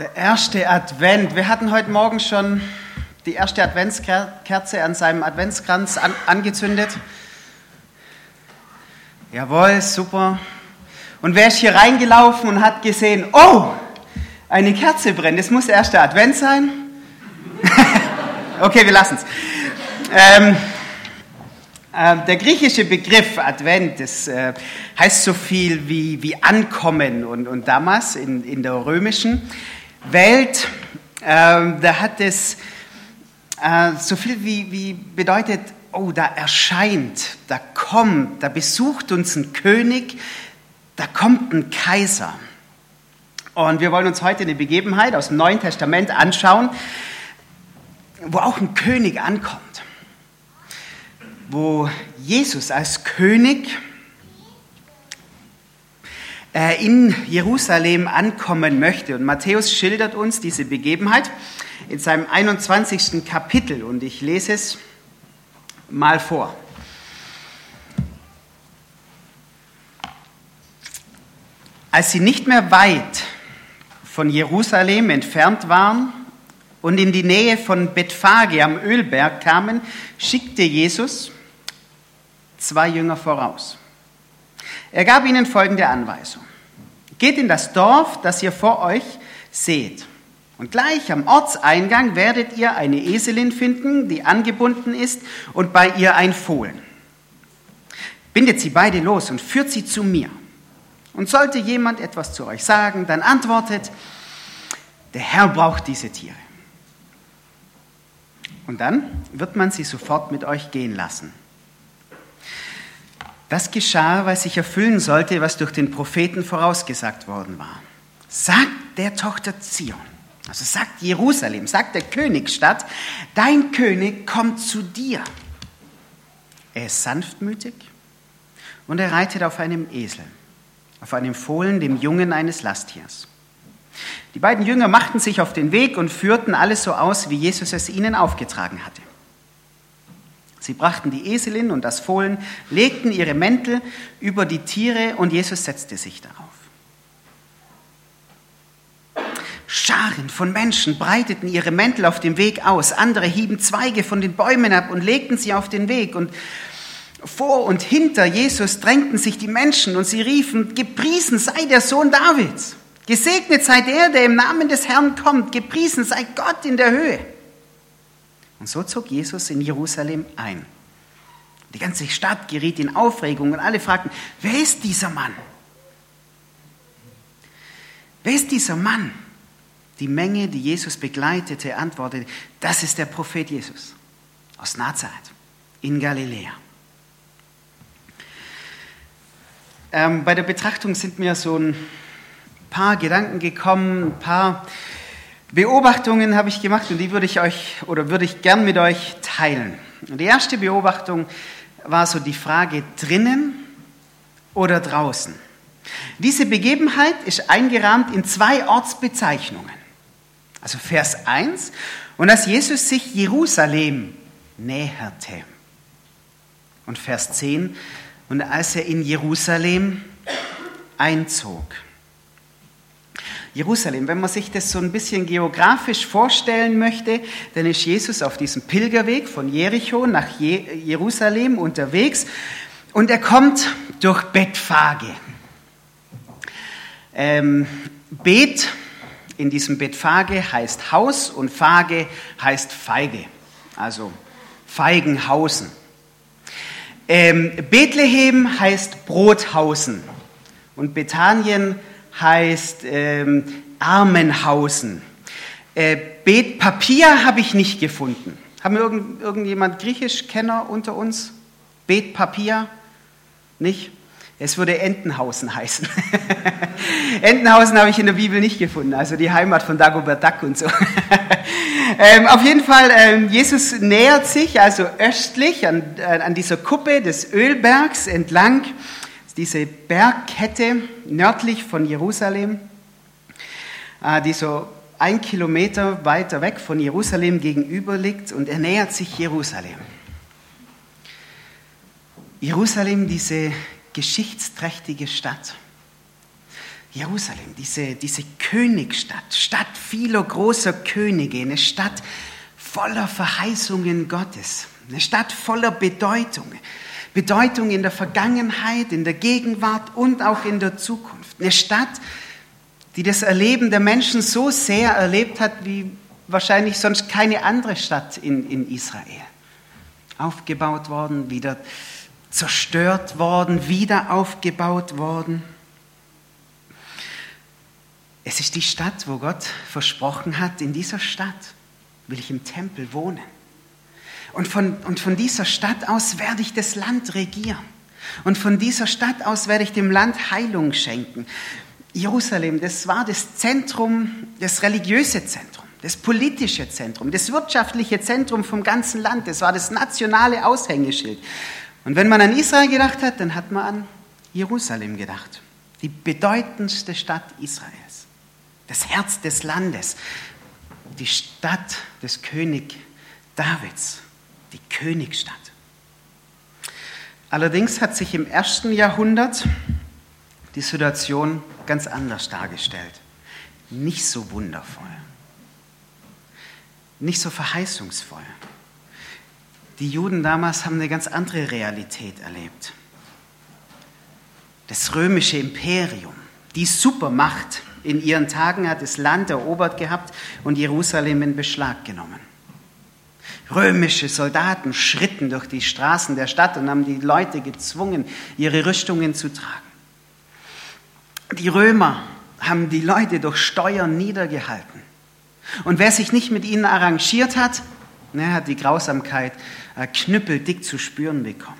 Der erste Advent. Wir hatten heute Morgen schon die erste Adventskerze an seinem Adventskranz an, angezündet. Jawohl, super. Und wer ist hier reingelaufen und hat gesehen, oh, eine Kerze brennt. Es muss der erste Advent sein. okay, wir lassen es. Ähm, äh, der griechische Begriff Advent, das äh, heißt so viel wie, wie ankommen. Und, und damals in, in der römischen Welt, äh, da hat es äh, so viel wie, wie bedeutet, oh, da erscheint, da kommt, da besucht uns ein König, da kommt ein Kaiser. Und wir wollen uns heute eine Begebenheit aus dem Neuen Testament anschauen, wo auch ein König ankommt, wo Jesus als König in Jerusalem ankommen möchte. Und Matthäus schildert uns diese Begebenheit in seinem 21. Kapitel und ich lese es mal vor. Als sie nicht mehr weit von Jerusalem entfernt waren und in die Nähe von Bethphage am Ölberg kamen, schickte Jesus zwei Jünger voraus. Er gab ihnen folgende Anweisung. Geht in das Dorf, das ihr vor euch seht. Und gleich am Ortseingang werdet ihr eine Eselin finden, die angebunden ist, und bei ihr ein Fohlen. Bindet sie beide los und führt sie zu mir. Und sollte jemand etwas zu euch sagen, dann antwortet, der Herr braucht diese Tiere. Und dann wird man sie sofort mit euch gehen lassen. Das geschah, weil sich erfüllen sollte, was durch den Propheten vorausgesagt worden war. Sagt der Tochter Zion, also sagt Jerusalem, sagt der Königsstadt, dein König kommt zu dir. Er ist sanftmütig und er reitet auf einem Esel, auf einem Fohlen, dem Jungen eines Lasttiers. Die beiden Jünger machten sich auf den Weg und führten alles so aus, wie Jesus es ihnen aufgetragen hatte. Sie brachten die Eselin und das Fohlen, legten ihre Mäntel über die Tiere und Jesus setzte sich darauf. Scharen von Menschen breiteten ihre Mäntel auf dem Weg aus, andere hieben Zweige von den Bäumen ab und legten sie auf den Weg. Und vor und hinter Jesus drängten sich die Menschen und sie riefen, gepriesen sei der Sohn Davids, gesegnet sei der, der im Namen des Herrn kommt, gepriesen sei Gott in der Höhe. Und so zog Jesus in Jerusalem ein. Die ganze Stadt geriet in Aufregung und alle fragten, wer ist dieser Mann? Wer ist dieser Mann? Die Menge, die Jesus begleitete, antwortete, das ist der Prophet Jesus aus Nazareth in Galiläa. Ähm, bei der Betrachtung sind mir so ein paar Gedanken gekommen, ein paar Beobachtungen habe ich gemacht und die würde ich euch oder würde ich gern mit euch teilen. Die erste Beobachtung war so die Frage drinnen oder draußen. Diese Begebenheit ist eingerahmt in zwei Ortsbezeichnungen. Also Vers 1, und als Jesus sich Jerusalem näherte. Und Vers 10, und als er in Jerusalem einzog. Jerusalem. Wenn man sich das so ein bisschen geografisch vorstellen möchte, dann ist Jesus auf diesem Pilgerweg von Jericho nach Jerusalem unterwegs und er kommt durch Bethphage. Ähm, Bet in diesem Bethphage heißt Haus und Phage heißt Feige, also Feigenhausen. Ähm, Bethlehem heißt Brothausen und Bethanien heißt ähm, Armenhausen. Äh, Bet Papier habe ich nicht gefunden. Haben wir irgend, irgendjemand Griechisch-Kenner unter uns? Bet Papier? Nicht? Es würde Entenhausen heißen. Entenhausen habe ich in der Bibel nicht gefunden, also die Heimat von Dagobert Duck und so. ähm, auf jeden Fall, ähm, Jesus nähert sich also östlich an, äh, an dieser Kuppe des Ölbergs entlang diese Bergkette nördlich von Jerusalem, äh, die so ein Kilometer weiter weg von Jerusalem gegenüber liegt und er nähert sich Jerusalem. Jerusalem, diese geschichtsträchtige Stadt. Jerusalem, diese, diese Königstadt, Stadt vieler großer Könige, eine Stadt voller Verheißungen Gottes, eine Stadt voller Bedeutung. Bedeutung in der Vergangenheit, in der Gegenwart und auch in der Zukunft. Eine Stadt, die das Erleben der Menschen so sehr erlebt hat, wie wahrscheinlich sonst keine andere Stadt in, in Israel. Aufgebaut worden, wieder zerstört worden, wieder aufgebaut worden. Es ist die Stadt, wo Gott versprochen hat, in dieser Stadt will ich im Tempel wohnen. Und von, und von dieser Stadt aus werde ich das Land regieren. Und von dieser Stadt aus werde ich dem Land Heilung schenken. Jerusalem, das war das Zentrum, das religiöse Zentrum, das politische Zentrum, das wirtschaftliche Zentrum vom ganzen Land. Das war das nationale Aushängeschild. Und wenn man an Israel gedacht hat, dann hat man an Jerusalem gedacht. Die bedeutendste Stadt Israels. Das Herz des Landes. Die Stadt des König Davids. Die Königsstadt. Allerdings hat sich im ersten Jahrhundert die Situation ganz anders dargestellt. Nicht so wundervoll. Nicht so verheißungsvoll. Die Juden damals haben eine ganz andere Realität erlebt. Das römische Imperium, die Supermacht in ihren Tagen hat das Land erobert gehabt und Jerusalem in Beschlag genommen. Römische Soldaten schritten durch die Straßen der Stadt und haben die Leute gezwungen, ihre Rüstungen zu tragen. Die Römer haben die Leute durch Steuern niedergehalten. Und wer sich nicht mit ihnen arrangiert hat, ne, hat die Grausamkeit äh, knüppeldick zu spüren bekommen.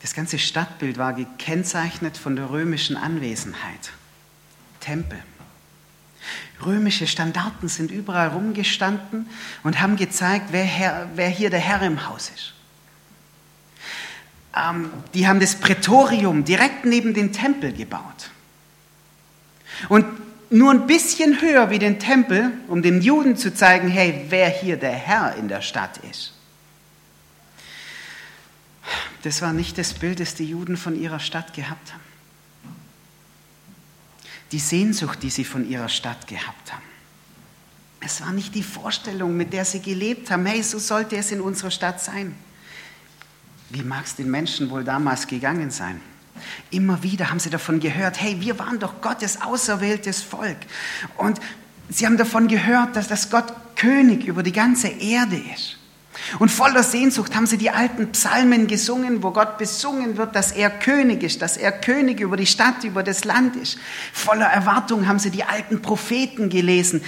Das ganze Stadtbild war gekennzeichnet von der römischen Anwesenheit. Tempel. Römische Standarten sind überall rumgestanden und haben gezeigt, wer, Herr, wer hier der Herr im Haus ist. Ähm, die haben das Prätorium direkt neben den Tempel gebaut. Und nur ein bisschen höher wie den Tempel, um den Juden zu zeigen, hey, wer hier der Herr in der Stadt ist. Das war nicht das Bild, das die Juden von ihrer Stadt gehabt haben. Die Sehnsucht, die sie von ihrer Stadt gehabt haben. Es war nicht die Vorstellung, mit der sie gelebt haben, hey, so sollte es in unserer Stadt sein. Wie mag es den Menschen wohl damals gegangen sein? Immer wieder haben sie davon gehört, hey, wir waren doch Gottes auserwähltes Volk. Und sie haben davon gehört, dass das Gott König über die ganze Erde ist. Und voller Sehnsucht haben sie die alten Psalmen gesungen, wo Gott besungen wird, dass er König ist, dass er König über die Stadt, über das Land ist. Voller Erwartung haben sie die alten Propheten gelesen,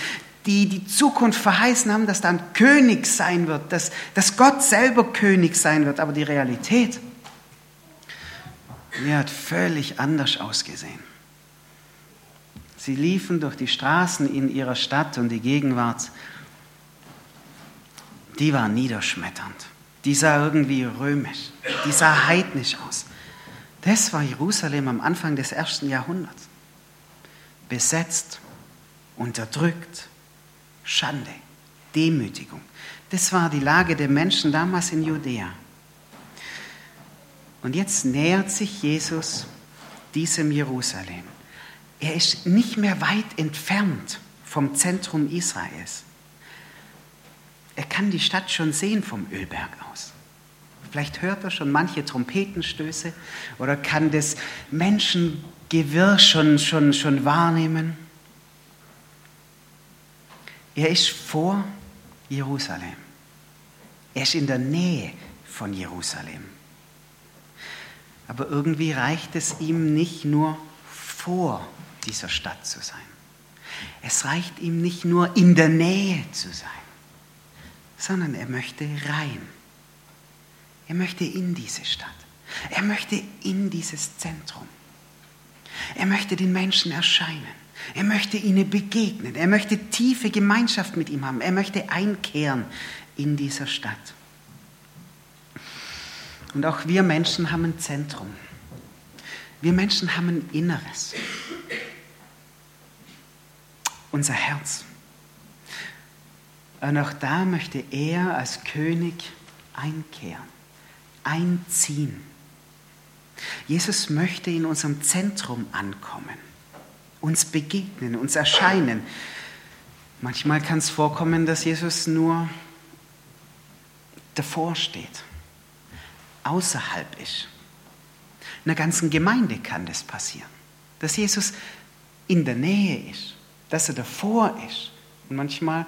die die Zukunft verheißen haben, dass da ein König sein wird, dass, dass Gott selber König sein wird. Aber die Realität, die hat völlig anders ausgesehen. Sie liefen durch die Straßen in ihrer Stadt und die Gegenwart, die war niederschmetternd. Die sah irgendwie römisch, die sah heidnisch aus. Das war Jerusalem am Anfang des ersten Jahrhunderts. Besetzt, unterdrückt, Schande, Demütigung. Das war die Lage der Menschen damals in Judäa. Und jetzt nähert sich Jesus diesem Jerusalem. Er ist nicht mehr weit entfernt vom Zentrum Israels. Er kann die Stadt schon sehen vom Ölberg aus. Vielleicht hört er schon manche Trompetenstöße oder kann das Menschengewirr schon, schon, schon wahrnehmen. Er ist vor Jerusalem. Er ist in der Nähe von Jerusalem. Aber irgendwie reicht es ihm nicht nur vor dieser Stadt zu sein. Es reicht ihm nicht nur in der Nähe zu sein, sondern er möchte rein. Er möchte in diese Stadt. Er möchte in dieses Zentrum. Er möchte den Menschen erscheinen. Er möchte ihnen begegnen. Er möchte tiefe Gemeinschaft mit ihm haben. Er möchte einkehren in dieser Stadt. Und auch wir Menschen haben ein Zentrum. Wir Menschen haben ein Inneres. Unser Herz. Und auch da möchte er als König einkehren, einziehen. Jesus möchte in unserem Zentrum ankommen, uns begegnen, uns erscheinen. Manchmal kann es vorkommen, dass Jesus nur davor steht, außerhalb ist. In der ganzen Gemeinde kann das passieren, dass Jesus in der Nähe ist, dass er davor ist. Und manchmal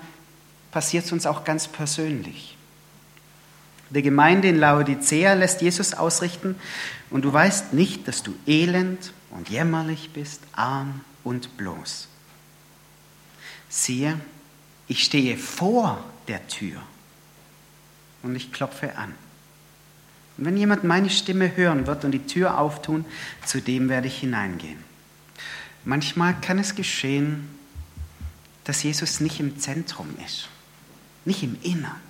passiert es uns auch ganz persönlich. Der Gemeinde in Laodicea lässt Jesus ausrichten, und du weißt nicht, dass du elend und jämmerlich bist, arm und bloß. Siehe, ich stehe vor der Tür und ich klopfe an. Und wenn jemand meine Stimme hören wird und die Tür auftun, zu dem werde ich hineingehen. Manchmal kann es geschehen, dass Jesus nicht im Zentrum ist, nicht im Innern,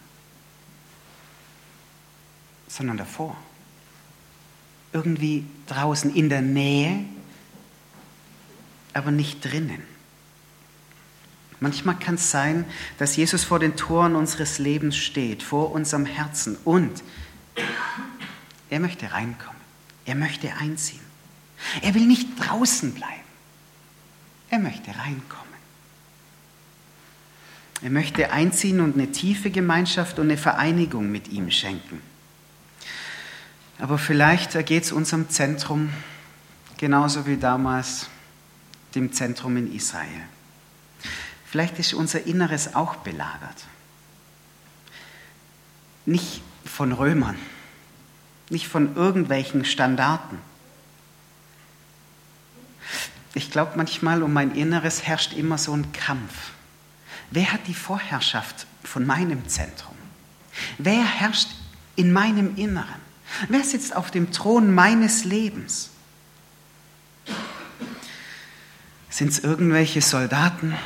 sondern davor. Irgendwie draußen in der Nähe, aber nicht drinnen. Manchmal kann es sein, dass Jesus vor den Toren unseres Lebens steht, vor unserem Herzen und er möchte reinkommen. Er möchte einziehen. Er will nicht draußen bleiben. Er möchte reinkommen. Er möchte einziehen und eine tiefe Gemeinschaft und eine Vereinigung mit ihm schenken. Aber vielleicht geht es unserem Zentrum genauso wie damals dem Zentrum in Israel. Vielleicht ist unser Inneres auch belagert. Nicht von Römern, nicht von irgendwelchen Standarten. Ich glaube manchmal, um mein Inneres herrscht immer so ein Kampf. Wer hat die Vorherrschaft von meinem Zentrum? Wer herrscht in meinem Inneren? Wer sitzt auf dem Thron meines Lebens? Sind es irgendwelche Soldaten,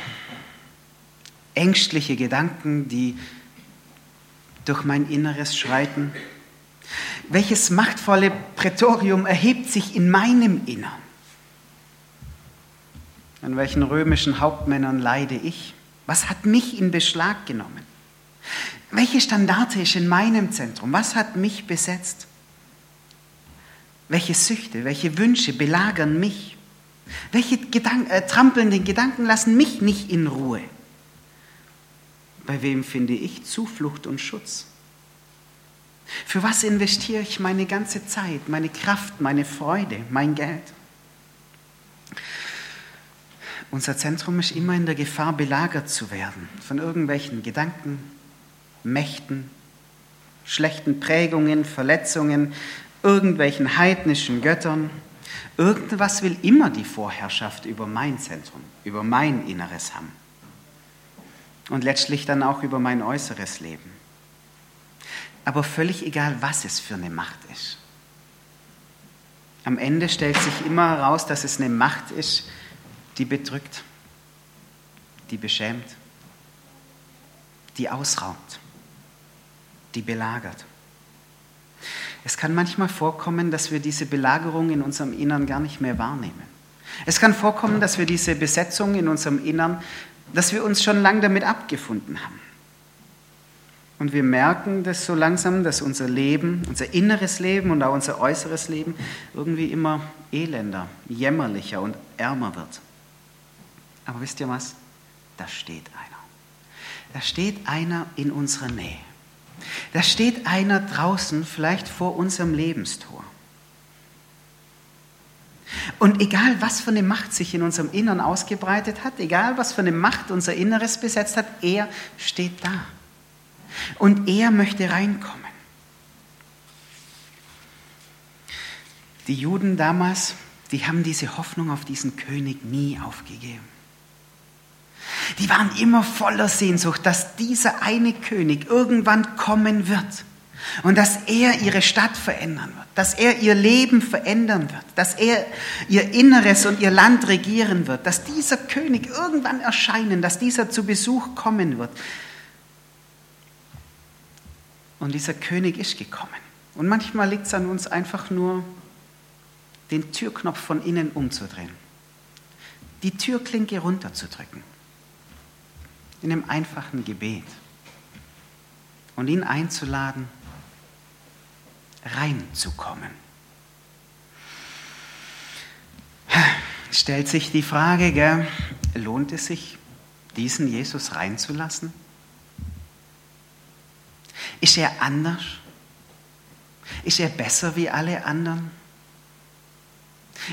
ängstliche Gedanken, die durch mein Inneres schreiten? Welches machtvolle Prätorium erhebt sich in meinem Innern? An welchen römischen Hauptmännern leide ich? Was hat mich in Beschlag genommen? Welche Standarte ist in meinem Zentrum? Was hat mich besetzt? Welche Süchte, welche Wünsche belagern mich? Welche Gedanken, äh, trampelnden Gedanken lassen mich nicht in Ruhe? Bei wem finde ich Zuflucht und Schutz? Für was investiere ich meine ganze Zeit, meine Kraft, meine Freude, mein Geld? Unser Zentrum ist immer in der Gefahr, belagert zu werden von irgendwelchen Gedanken, Mächten, schlechten Prägungen, Verletzungen, irgendwelchen heidnischen Göttern. Irgendwas will immer die Vorherrschaft über mein Zentrum, über mein Inneres haben. Und letztlich dann auch über mein äußeres Leben. Aber völlig egal, was es für eine Macht ist. Am Ende stellt sich immer heraus, dass es eine Macht ist, die bedrückt, die beschämt, die ausraubt, die belagert. Es kann manchmal vorkommen, dass wir diese Belagerung in unserem Innern gar nicht mehr wahrnehmen. Es kann vorkommen, dass wir diese Besetzung in unserem Innern, dass wir uns schon lange damit abgefunden haben. Und wir merken das so langsam, dass unser Leben, unser inneres Leben und auch unser äußeres Leben irgendwie immer elender, jämmerlicher und ärmer wird. Aber wisst ihr was? Da steht einer. Da steht einer in unserer Nähe. Da steht einer draußen, vielleicht vor unserem Lebenstor. Und egal, was für eine Macht sich in unserem Innern ausgebreitet hat, egal, was für eine Macht unser Inneres besetzt hat, er steht da. Und er möchte reinkommen. Die Juden damals, die haben diese Hoffnung auf diesen König nie aufgegeben. Die waren immer voller Sehnsucht, dass dieser eine König irgendwann kommen wird und dass er ihre Stadt verändern wird, dass er ihr Leben verändern wird, dass er ihr Inneres und ihr Land regieren wird, dass dieser König irgendwann erscheinen, dass dieser zu Besuch kommen wird. Und dieser König ist gekommen. Und manchmal liegt es an uns einfach nur, den Türknopf von innen umzudrehen, die Türklinke runterzudrücken in einem einfachen Gebet und ihn einzuladen, reinzukommen. stellt sich die Frage, gell, lohnt es sich, diesen Jesus reinzulassen? Ist er anders? Ist er besser wie alle anderen?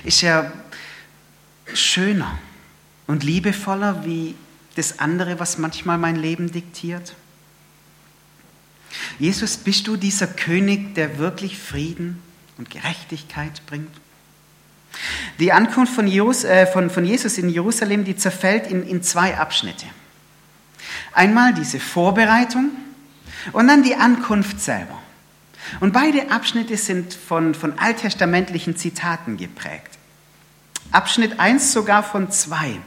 Ist er schöner und liebevoller wie das andere, was manchmal mein Leben diktiert? Jesus, bist du dieser König, der wirklich Frieden und Gerechtigkeit bringt? Die Ankunft von Jesus, äh, Jesus in Jerusalem, die zerfällt in, zwei Abschnitte. Einmal diese Vorbereitung und dann die Ankunft selber. Und beide Abschnitte sind von, von alttestamentlichen Zitaten geprägt. Abschnitt 1 sogar von zwei.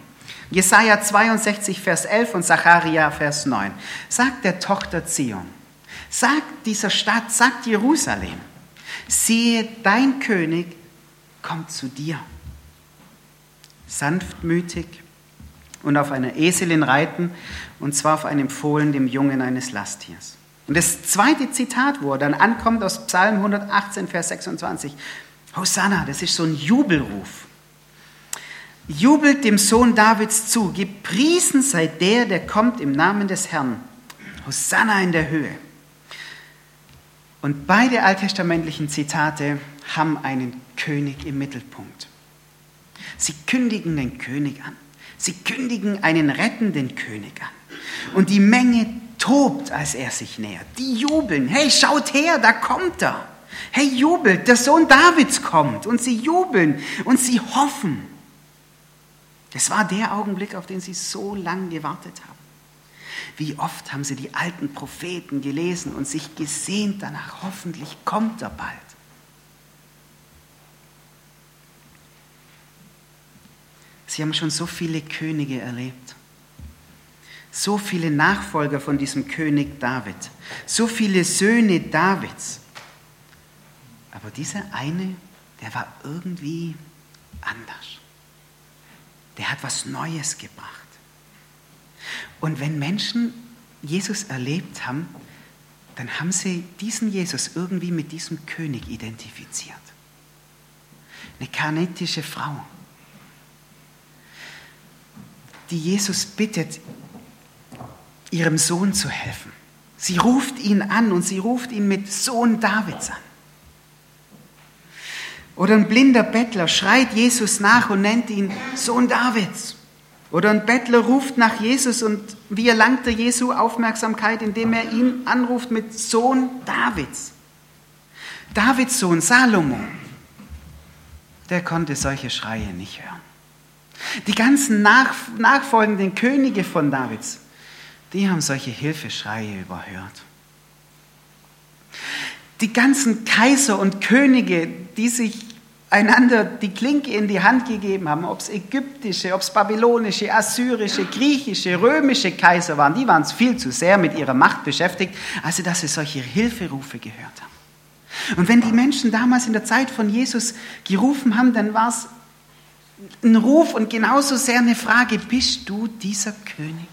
Jesaja 62, Vers 11 und Zacharia, Vers 9. Sagt der Tochter Zion, sagt dieser Stadt, sagt Jerusalem, siehe, dein König kommt zu dir. Sanftmütig und auf einer Eselin reiten, und zwar auf einem Fohlen, dem Jungen eines Lasttiers. Und das zweite Zitat, wo er dann ankommt aus Psalm 118, Vers 26, Hosanna, das ist so ein Jubelruf. Jubelt dem Sohn Davids zu, gepriesen sei der, der kommt im Namen des Herrn. Hosanna in der Höhe. Und beide alttestamentlichen Zitate haben einen König im Mittelpunkt. Sie kündigen den König an. Sie kündigen einen rettenden König an. Und die Menge tobt, als er sich nähert. Die jubeln. Hey, schaut her, da kommt er. Hey, jubelt, der Sohn Davids kommt. Und sie jubeln und sie hoffen. Das war der Augenblick, auf den sie so lange gewartet haben. Wie oft haben sie die alten Propheten gelesen und sich gesehnt danach, hoffentlich kommt er bald. Sie haben schon so viele Könige erlebt, so viele Nachfolger von diesem König David, so viele Söhne Davids. Aber dieser eine, der war irgendwie anders. Der hat was Neues gebracht. Und wenn Menschen Jesus erlebt haben, dann haben sie diesen Jesus irgendwie mit diesem König identifiziert. Eine karnetische Frau, die Jesus bittet, ihrem Sohn zu helfen. Sie ruft ihn an und sie ruft ihn mit Sohn Davids an. Oder ein blinder Bettler schreit Jesus nach und nennt ihn Sohn Davids. Oder ein Bettler ruft nach Jesus und wie erlangt er Jesu Aufmerksamkeit, indem er ihn anruft mit Sohn Davids. Davids Sohn Salomo, der konnte solche Schreie nicht hören. Die ganzen nach, nachfolgenden Könige von Davids, die haben solche Hilfeschreie überhört. Die ganzen Kaiser und Könige, die sich einander die Klinke in die Hand gegeben haben, ob es ägyptische, ob es babylonische, assyrische, griechische, römische Kaiser waren, die waren viel zu sehr mit ihrer Macht beschäftigt, als dass sie solche Hilferufe gehört haben. Und wenn die Menschen damals in der Zeit von Jesus gerufen haben, dann war es ein Ruf und genauso sehr eine Frage, bist du dieser König?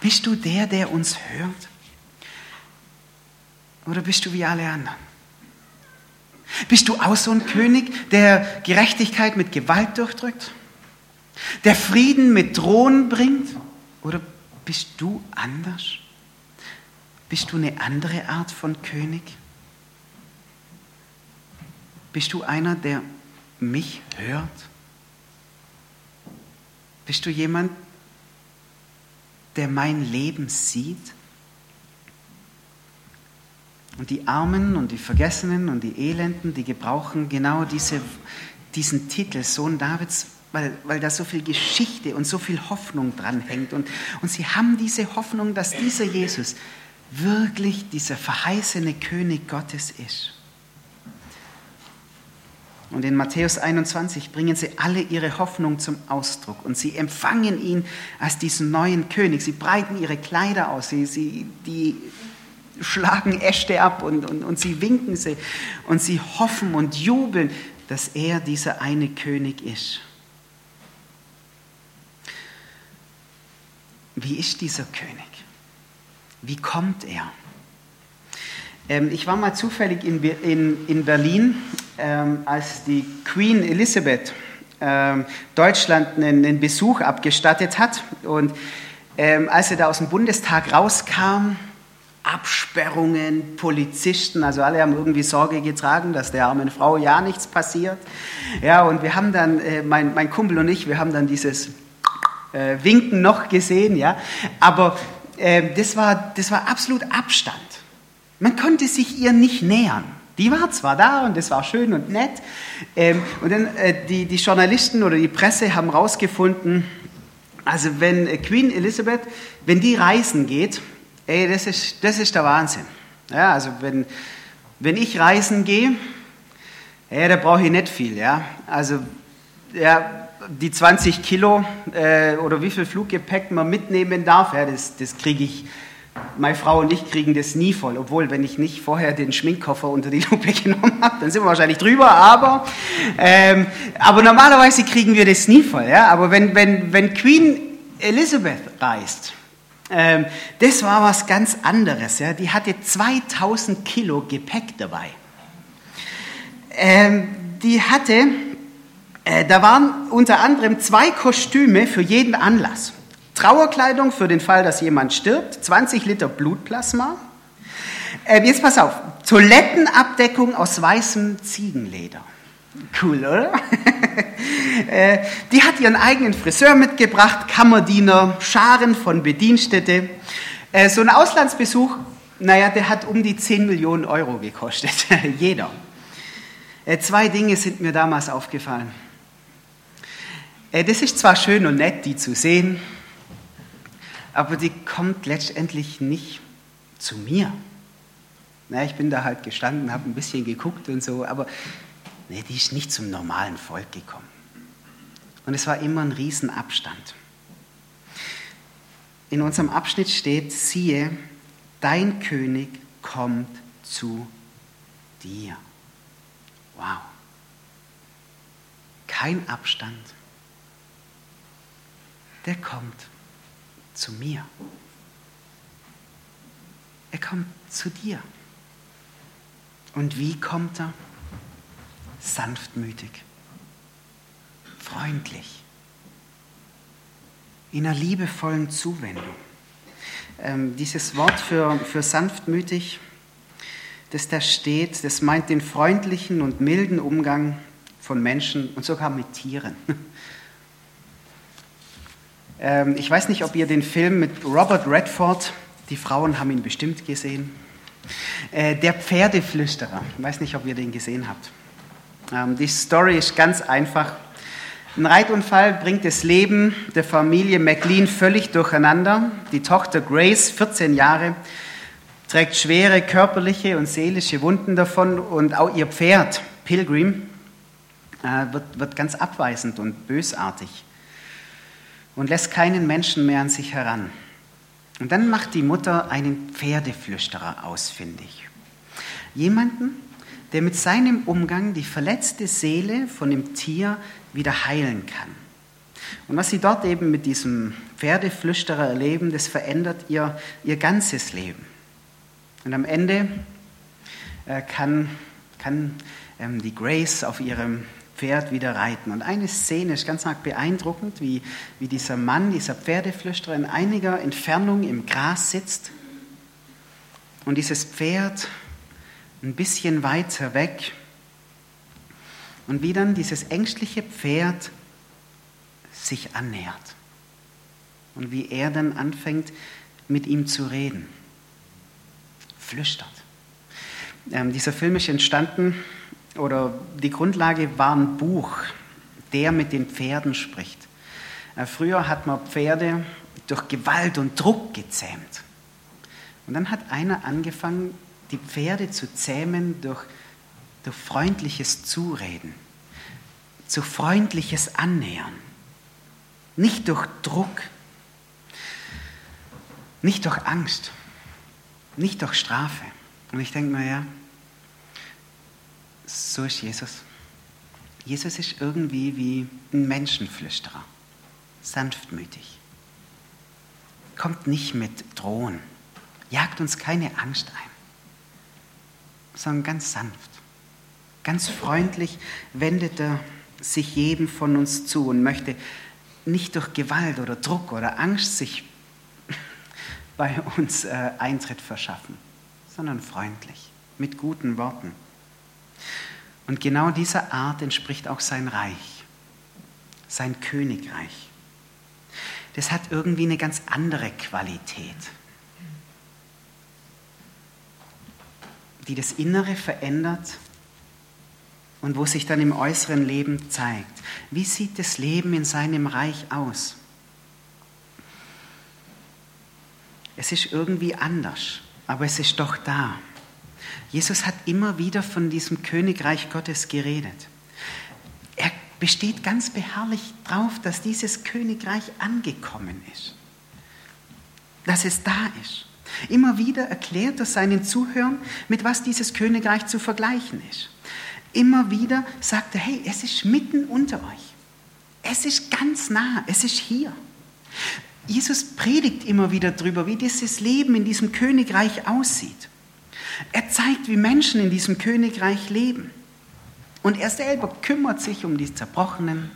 Bist du der, der uns hört? Oder bist du wie alle anderen? Bist du auch so ein König, der Gerechtigkeit mit Gewalt durchdrückt? Der Frieden mit Drohen bringt? Oder bist du anders? Bist du eine andere Art von König? Bist du einer, der mich hört? Bist du jemand, der mein Leben sieht? Und die Armen und die Vergessenen und die Elenden, die gebrauchen genau diese, diesen Titel, Sohn Davids, weil, weil da so viel Geschichte und so viel Hoffnung dran hängt. Und, und sie haben diese Hoffnung, dass dieser Jesus wirklich dieser verheißene König Gottes ist. Und in Matthäus 21 bringen sie alle ihre Hoffnung zum Ausdruck und sie empfangen ihn als diesen neuen König. Sie breiten ihre Kleider aus, sie, sie, die schlagen Äste ab und, und, und sie winken sie und sie hoffen und jubeln, dass er dieser eine König ist. Wie ist dieser König? Wie kommt er? Ähm, ich war mal zufällig in, in, in Berlin, ähm, als die Queen Elizabeth ähm, Deutschland einen, einen, Besuch abgestattet hat. Und ähm, als er da aus dem Bundestag rauskam, Absperrungen, Polizisten, also alle haben irgendwie Sorge getragen, dass der armen Frau ja nichts passiert. Ja, und wir haben dann, äh, mein, mein Kumpel und ich, wir haben dann dieses äh, Winken noch gesehen, ja, aber äh, das, war, das war absolut Abstand. Man konnte sich ihr nicht nähern. Die war zwar da und das war schön und nett. Ähm, und dann äh, die, die Journalisten oder die Presse haben herausgefunden, also wenn äh, Queen Elizabeth, wenn die reisen geht, Ey, das ist, das ist der Wahnsinn. Ja, also wenn, wenn ich reisen gehe, ja, da brauche ich nicht viel. Ja? Also ja, die 20 Kilo äh, oder wie viel Fluggepäck man mitnehmen darf, ja, das, das kriege ich, meine Frau und ich kriegen das nie voll. Obwohl, wenn ich nicht vorher den Schminkkoffer unter die Lupe genommen habe, dann sind wir wahrscheinlich drüber. Aber, ähm, aber normalerweise kriegen wir das nie voll. Ja? Aber wenn, wenn, wenn Queen Elizabeth reist, ähm, das war was ganz anderes. Ja. Die hatte 2000 Kilo Gepäck dabei. Ähm, die hatte, äh, da waren unter anderem zwei Kostüme für jeden Anlass. Trauerkleidung für den Fall, dass jemand stirbt, 20 Liter Blutplasma. Äh, jetzt pass auf, Toilettenabdeckung aus weißem Ziegenleder. Cool, oder? Äh, die hat ihren eigenen Friseur mitgebracht, Kammerdiener, Scharen von Bedienstete. Äh, so ein Auslandsbesuch, naja, der hat um die 10 Millionen Euro gekostet. Jeder. Äh, zwei Dinge sind mir damals aufgefallen. Das ist zwar schön und nett, die zu sehen, aber die kommt letztendlich nicht zu mir. Na, ich bin da halt gestanden, habe ein bisschen geguckt und so, aber Nee, die ist nicht zum normalen Volk gekommen. Und es war immer ein Riesenabstand. In unserem Abschnitt steht, siehe, dein König kommt zu dir. Wow. Kein Abstand. Der kommt zu mir. Er kommt zu dir. Und wie kommt er? Sanftmütig, freundlich, in einer liebevollen Zuwendung. Ähm, dieses Wort für, für sanftmütig, das da steht, das meint den freundlichen und milden Umgang von Menschen und sogar mit Tieren. Ähm, ich weiß nicht, ob ihr den Film mit Robert Redford, die Frauen haben ihn bestimmt gesehen, äh, der Pferdeflüsterer, ich weiß nicht, ob ihr den gesehen habt. Ähm, die Story ist ganz einfach. Ein Reitunfall bringt das Leben der Familie McLean völlig durcheinander. Die Tochter Grace, 14 Jahre, trägt schwere körperliche und seelische Wunden davon und auch ihr Pferd, Pilgrim, äh, wird, wird ganz abweisend und bösartig und lässt keinen Menschen mehr an sich heran. Und dann macht die Mutter einen Pferdeflüsterer ausfindig. Jemanden, der mit seinem Umgang die verletzte Seele von dem Tier wieder heilen kann. Und was sie dort eben mit diesem Pferdeflüsterer erleben, das verändert ihr, ihr ganzes Leben. Und am Ende äh, kann, kann ähm, die Grace auf ihrem Pferd wieder reiten. Und eine Szene ist ganz arg beeindruckend, wie, wie dieser Mann, dieser Pferdeflüsterer in einiger Entfernung im Gras sitzt und dieses Pferd ein bisschen weiter weg und wie dann dieses ängstliche Pferd sich annähert und wie er dann anfängt mit ihm zu reden, flüstert. Ähm, dieser Film ist entstanden oder die Grundlage war ein Buch, der mit den Pferden spricht. Äh, früher hat man Pferde durch Gewalt und Druck gezähmt. Und dann hat einer angefangen, die Pferde zu zähmen durch, durch freundliches Zureden, zu freundliches Annähern, nicht durch Druck, nicht durch Angst, nicht durch Strafe. Und ich denke mir, ja, so ist Jesus. Jesus ist irgendwie wie ein Menschenflüsterer, sanftmütig, kommt nicht mit Drohen, jagt uns keine Angst ein sondern ganz sanft. Ganz freundlich wendet er sich jedem von uns zu und möchte nicht durch Gewalt oder Druck oder Angst sich bei uns äh, Eintritt verschaffen, sondern freundlich, mit guten Worten. Und genau dieser Art entspricht auch sein Reich, sein Königreich. Das hat irgendwie eine ganz andere Qualität, die das Innere verändert und wo sich dann im äußeren Leben zeigt. Wie sieht das Leben in seinem Reich aus? Es ist irgendwie anders, aber es ist doch da. Jesus hat immer wieder von diesem Königreich Gottes geredet. Er besteht ganz beharrlich darauf, dass dieses Königreich angekommen ist, dass es da ist. Immer wieder erklärt er seinen Zuhörern, mit was dieses Königreich zu vergleichen ist. Immer wieder sagt er, hey, es ist mitten unter euch. Es ist ganz nah, es ist hier. Jesus predigt immer wieder darüber, wie dieses Leben in diesem Königreich aussieht. Er zeigt, wie Menschen in diesem Königreich leben. Und er selber kümmert sich um die Zerbrochenen,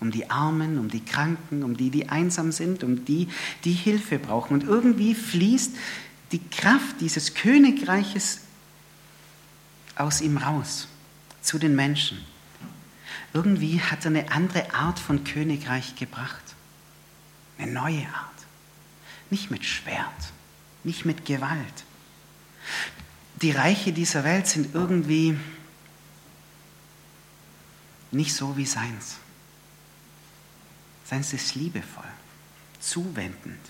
um die Armen, um die Kranken, um die, die einsam sind, um die, die Hilfe brauchen. Und irgendwie fließt die Kraft dieses Königreiches aus ihm raus zu den Menschen. Irgendwie hat er eine andere Art von Königreich gebracht. Eine neue Art. Nicht mit Schwert, nicht mit Gewalt. Die Reiche dieser Welt sind irgendwie nicht so wie seins. Seins ist liebevoll, zuwendend.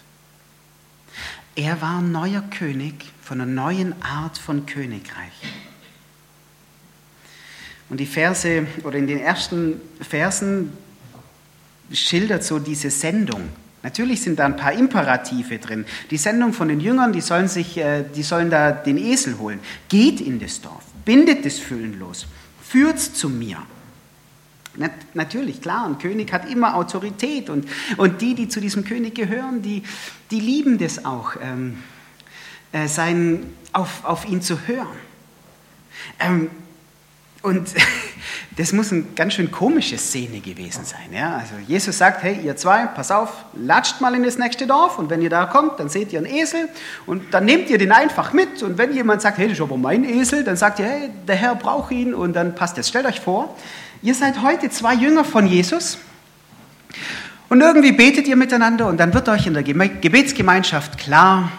Er war neuer König von einer neuen Art von Königreich. Und die Verse oder in den ersten Versen schildert so diese Sendung. Natürlich sind da ein paar Imperative drin. Die Sendung von den Jüngern, die sollen, sich, äh, die sollen da den Esel holen. Geht in das Dorf, bindet das Füllen los, führt's zu mir. Natürlich, klar, ein König hat immer Autorität und, und die, die zu diesem König gehören, die, die lieben das auch, ähm, äh, sein, auf, auf ihn zu hören. Ähm, und das muss eine ganz schön komische Szene gewesen sein. Ja? Also Jesus sagt, hey, ihr zwei, pass auf, latscht mal in das nächste Dorf und wenn ihr da kommt, dann seht ihr einen Esel und dann nehmt ihr den einfach mit und wenn jemand sagt, hey, das ist aber mein Esel, dann sagt ihr, hey, der Herr braucht ihn und dann passt das. Stellt euch vor, ihr seid heute zwei Jünger von Jesus und irgendwie betet ihr miteinander und dann wird euch in der Gebetsgemeinschaft klar,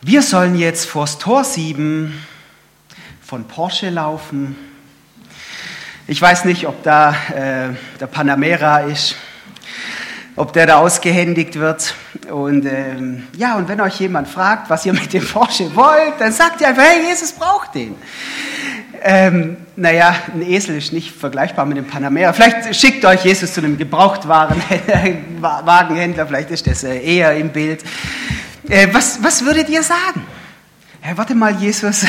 wir sollen jetzt vors Tor sieben von Porsche laufen ich weiß nicht, ob da äh, der Panamera ist, ob der da ausgehändigt wird. Und ähm, ja, und wenn euch jemand fragt, was ihr mit dem Porsche wollt, dann sagt ihr einfach, hey, Jesus braucht den. Ähm, naja, ein Esel ist nicht vergleichbar mit dem Panamera. Vielleicht schickt euch Jesus zu einem Gebrauchtwagenhändler, vielleicht ist das äh, eher im Bild. Äh, was, was würdet ihr sagen? Hey, warte mal, Jesus,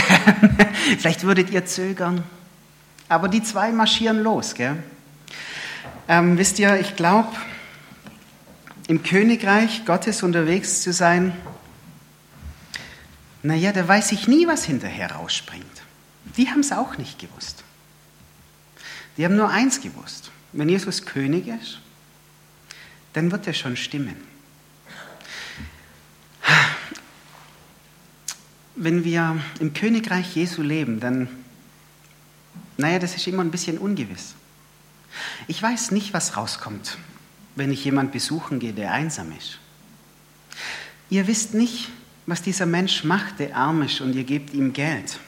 vielleicht würdet ihr zögern. Aber die zwei marschieren los. Gell? Ähm, wisst ihr, ich glaube, im Königreich Gottes unterwegs zu sein, naja, da weiß ich nie, was hinterher rausspringt. Die haben es auch nicht gewusst. Die haben nur eins gewusst. Wenn Jesus König ist, dann wird er schon stimmen. Wenn wir im Königreich Jesu leben, dann naja, das ist immer ein bisschen ungewiss. Ich weiß nicht, was rauskommt, wenn ich jemanden besuchen gehe, der einsam ist. Ihr wisst nicht, was dieser Mensch macht, der arm ist, und ihr gebt ihm Geld.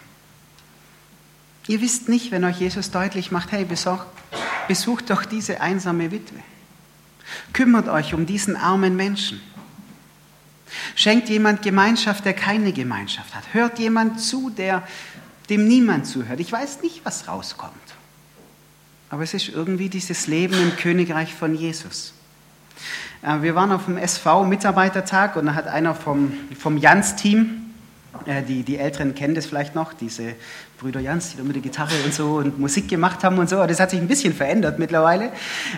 Ihr wisst nicht, wenn euch Jesus deutlich macht, hey, besucht, besucht doch diese einsame Witwe. Kümmert euch um diesen armen Menschen. Schenkt jemand Gemeinschaft, der keine Gemeinschaft hat. Hört jemand zu, der dem niemand zuhört. Ich weiß nicht, was rauskommt. Aber es ist irgendwie dieses Leben im Königreich von Jesus. Äh, wir waren auf dem SV-Mitarbeitertag und da hat einer vom, vom Jans-Team, die, die Älteren kennen das vielleicht noch, diese Brüder Jans, die da mit der Gitarre und so und Musik gemacht haben und so. Das hat sich ein bisschen verändert mittlerweile.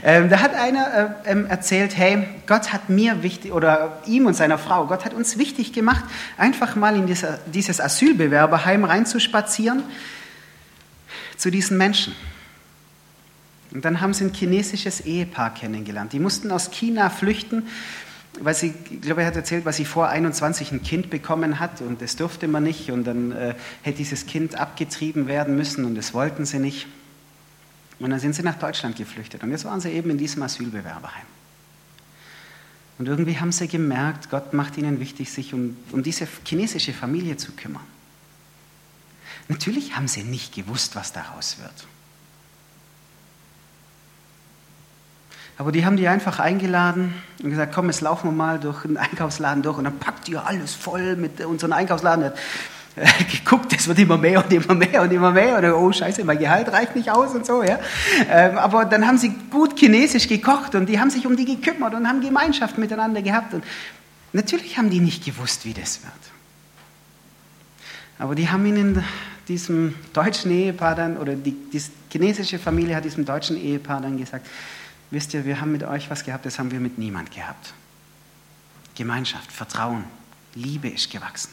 Ähm, da hat einer äh, ähm, erzählt, hey, Gott hat mir wichtig, oder ihm und seiner Frau, Gott hat uns wichtig gemacht, einfach mal in dieser, dieses Asylbewerberheim reinzuspazieren zu diesen Menschen. Und dann haben sie ein chinesisches Ehepaar kennengelernt. Die mussten aus China flüchten, weil sie, ich glaube, er hat erzählt, weil sie vor 21 ein Kind bekommen hat und das durfte man nicht und dann äh, hätte dieses Kind abgetrieben werden müssen und das wollten sie nicht. Und dann sind sie nach Deutschland geflüchtet und jetzt waren sie eben in diesem Asylbewerberheim. Und irgendwie haben sie gemerkt, Gott macht ihnen wichtig, sich um, um diese chinesische Familie zu kümmern. Natürlich haben sie nicht gewusst, was daraus wird. Aber die haben die einfach eingeladen und gesagt, komm, jetzt laufen wir mal durch den Einkaufsladen durch und dann packt ihr alles voll mit unserem Einkaufsladen. geguckt, das wird immer mehr und immer mehr und immer mehr und oh scheiße, mein Gehalt reicht nicht aus und so, ja. Ähm, aber dann haben sie gut chinesisch gekocht und die haben sich um die gekümmert und haben Gemeinschaft miteinander gehabt und natürlich haben die nicht gewusst, wie das wird. Aber die haben ihnen diesem deutschen Ehepaar dann, oder die, die chinesische Familie hat diesem deutschen Ehepaar dann gesagt, wisst ihr, wir haben mit euch was gehabt, das haben wir mit niemand gehabt. Gemeinschaft, Vertrauen, Liebe ist gewachsen.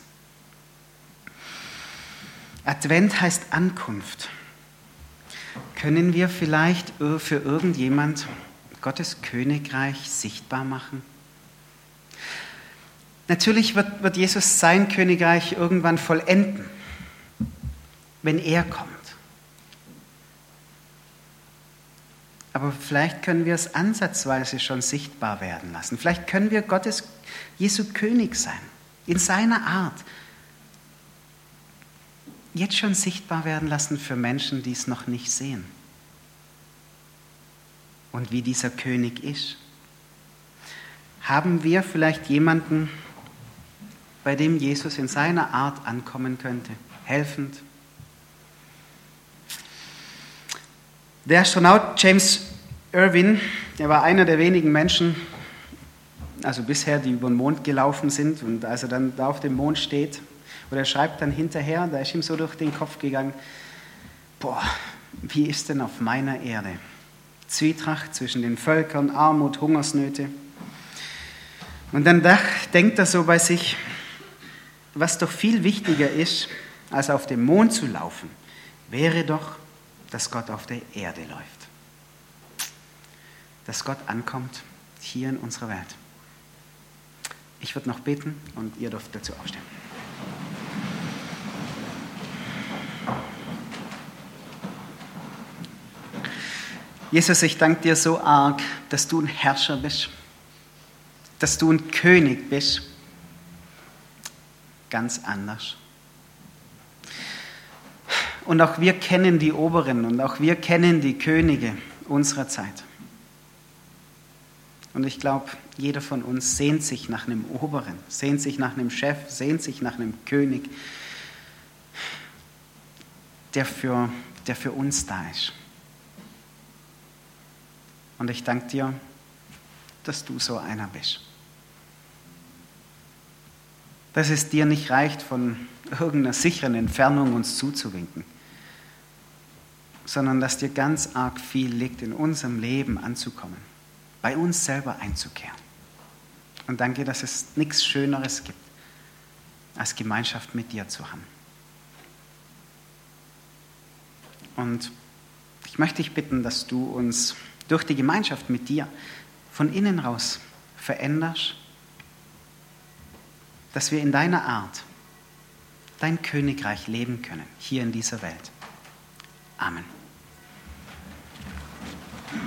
Advent heißt Ankunft. Können wir vielleicht für irgendjemand Gottes Königreich sichtbar machen? Natürlich wird, wird Jesus sein Königreich irgendwann vollenden, wenn er kommt. Aber vielleicht können wir es ansatzweise schon sichtbar werden lassen. Vielleicht können wir Gottes Jesu König sein, in seiner Art, jetzt schon sichtbar werden lassen für Menschen, die es noch nicht sehen. Und wie dieser König ist. Haben wir vielleicht jemanden, bei dem Jesus in seiner Art ankommen könnte, helfend? Der Astronaut James Irwin, der war einer der wenigen Menschen, also bisher, die über den Mond gelaufen sind. Und als er dann da auf dem Mond steht, und er schreibt dann hinterher, da ist ihm so durch den Kopf gegangen, boah, wie ist denn auf meiner Erde? Zwietracht zwischen den Völkern, Armut, Hungersnöte. Und dann denkt er so bei sich, was doch viel wichtiger ist, als auf dem Mond zu laufen, wäre doch, dass Gott auf der Erde läuft. Dass Gott ankommt hier in unserer Welt. Ich würde noch beten und ihr dürft dazu aufstehen. Jesus, ich danke dir so arg, dass du ein Herrscher bist, dass du ein König bist. Ganz anders. Und auch wir kennen die Oberen und auch wir kennen die Könige unserer Zeit. Und ich glaube, jeder von uns sehnt sich nach einem Oberen, sehnt sich nach einem Chef, sehnt sich nach einem König, der für, der für uns da ist. Und ich danke dir, dass du so einer bist. Dass es dir nicht reicht, von irgendeiner sicheren Entfernung uns zuzuwinken, sondern dass dir ganz arg viel liegt, in unserem Leben anzukommen, bei uns selber einzukehren. Und danke, dass es nichts Schöneres gibt, als Gemeinschaft mit dir zu haben. Und ich möchte dich bitten, dass du uns durch die Gemeinschaft mit dir von innen raus veränderst, dass wir in deiner Art dein Königreich leben können, hier in dieser Welt. Amen.